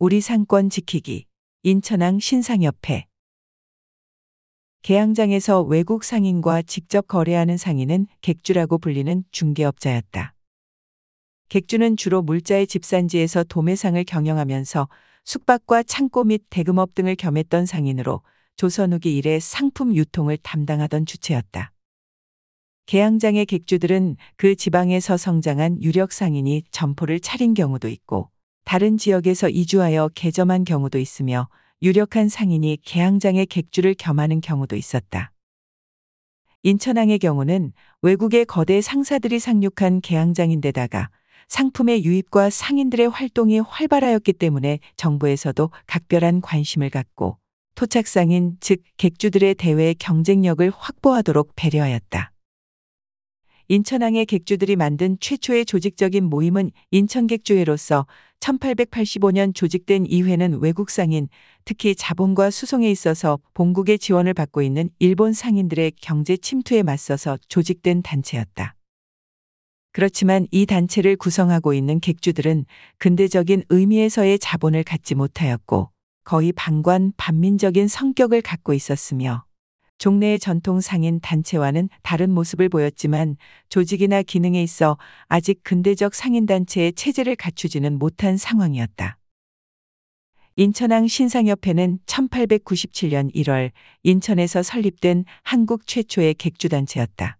우리 상권 지키기 인천항 신상협회 개항장에서 외국 상인과 직접 거래하는 상인은 객주라고 불리는 중개업자였다. 객주는 주로 물자의 집산지에서 도매상을 경영하면서 숙박과 창고 및 대금업 등을 겸했던 상인으로 조선 후기 이래 상품 유통을 담당하던 주체였다. 개항장의 객주들은 그 지방에서 성장한 유력 상인이 점포를 차린 경우도 있고 다른 지역에서 이주하여 개점한 경우도 있으며 유력한 상인이 개항장의 객주를 겸하는 경우도 있었다. 인천항의 경우는 외국의 거대 상사들이 상륙한 개항장인데다가 상품의 유입과 상인들의 활동이 활발하였기 때문에 정부에서도 각별한 관심을 갖고 토착상인 즉 객주들의 대외 경쟁력을 확보하도록 배려하였다. 인천항의 객주들이 만든 최초의 조직적인 모임은 인천객주회로서 1885년 조직된 이회는 외국 상인, 특히 자본과 수송에 있어서 본국의 지원을 받고 있는 일본 상인들의 경제 침투에 맞서서 조직된 단체였다. 그렇지만 이 단체를 구성하고 있는 객주들은 근대적인 의미에서의 자본을 갖지 못하였고 거의 반관 반민적인 성격을 갖고 있었으며 종래의 전통 상인 단체와는 다른 모습을 보였지만 조직이나 기능에 있어 아직 근대적 상인단체의 체제를 갖추지는 못한 상황이었다. 인천항 신상협회는 1897년 1월 인천에서 설립된 한국 최초의 객주단체였다.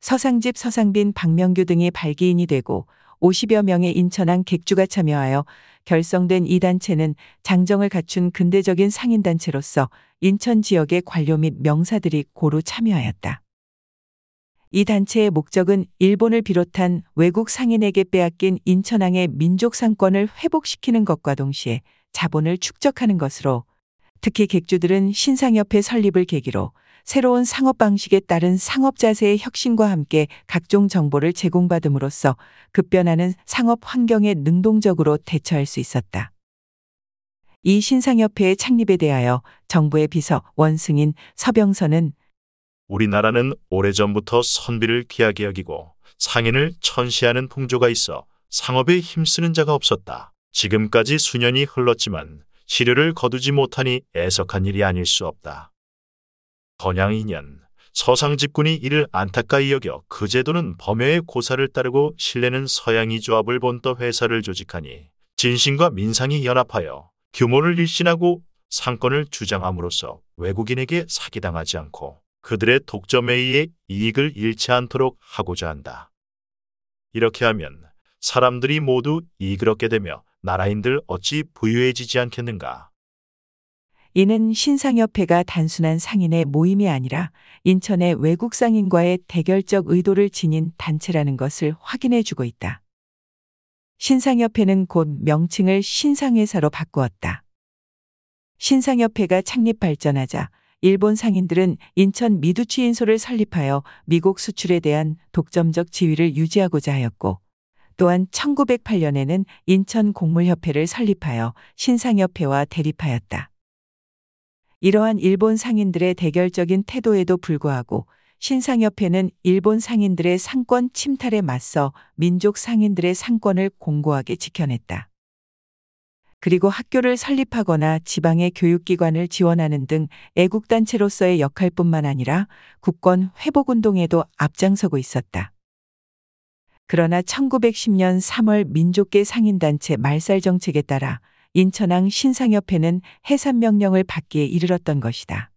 서상집 서상빈 박명규 등이 발기인이 되고 50여 명의 인천항 객주가 참여하여 결성된 이 단체는 장정을 갖춘 근대적인 상인단체로서 인천 지역의 관료 및 명사들이 고루 참여하였다. 이 단체의 목적은 일본을 비롯한 외국 상인에게 빼앗긴 인천항의 민족 상권을 회복시키는 것과 동시에 자본을 축적하는 것으로 특히 객주들은 신상협회 설립을 계기로 새로운 상업 방식에 따른 상업 자세의 혁신과 함께 각종 정보를 제공받음으로써 급변하는 상업 환경에 능동적으로 대처할 수 있었다. 이 신상협회의 창립에 대하여 정부의 비서 원승인 서병선은 우리나라는 오래전부터 선비를 귀하게 여기고 상인을 천시하는 풍조가 있어 상업에 힘쓰는 자가 없었다. 지금까지 수년이 흘렀지만 시료를 거두지 못하니 애석한 일이 아닐 수 없다. 번양 2년 서상 집군이 이를 안타까이 여겨 그 제도는 범여의 고사를 따르고 신뢰는 서양이 조합을 본떠 회사를 조직하니 진신과 민상이 연합하여 규모를 일신하고 상권을 주장함으로써 외국인에게 사기당하지 않고 그들의 독점에 의해 이익을 잃지 않도록 하고자 한다. 이렇게 하면 사람들이 모두 이익을 얻게 되며 나라인들 어찌 부유해지지 않겠는가. 이는 신상협회가 단순한 상인의 모임이 아니라 인천의 외국 상인과의 대결적 의도를 지닌 단체라는 것을 확인해 주고 있다. 신상협회는 곧 명칭을 신상회사로 바꾸었다. 신상협회가 창립 발전하자 일본 상인들은 인천 미두치인소를 설립하여 미국 수출에 대한 독점적 지위를 유지하고자 하였고 또한 1908년에는 인천 곡물협회를 설립하여 신상협회와 대립하였다. 이러한 일본 상인들의 대결적인 태도에도 불구하고 신상협회는 일본 상인들의 상권 침탈에 맞서 민족 상인들의 상권을 공고하게 지켜냈다. 그리고 학교를 설립하거나 지방의 교육기관을 지원하는 등 애국단체로서의 역할뿐만 아니라 국권 회복운동에도 앞장서고 있었다. 그러나 1910년 3월 민족계 상인단체 말살 정책에 따라 인천항 신상협회는 해산명령을 받기에 이르렀던 것이다.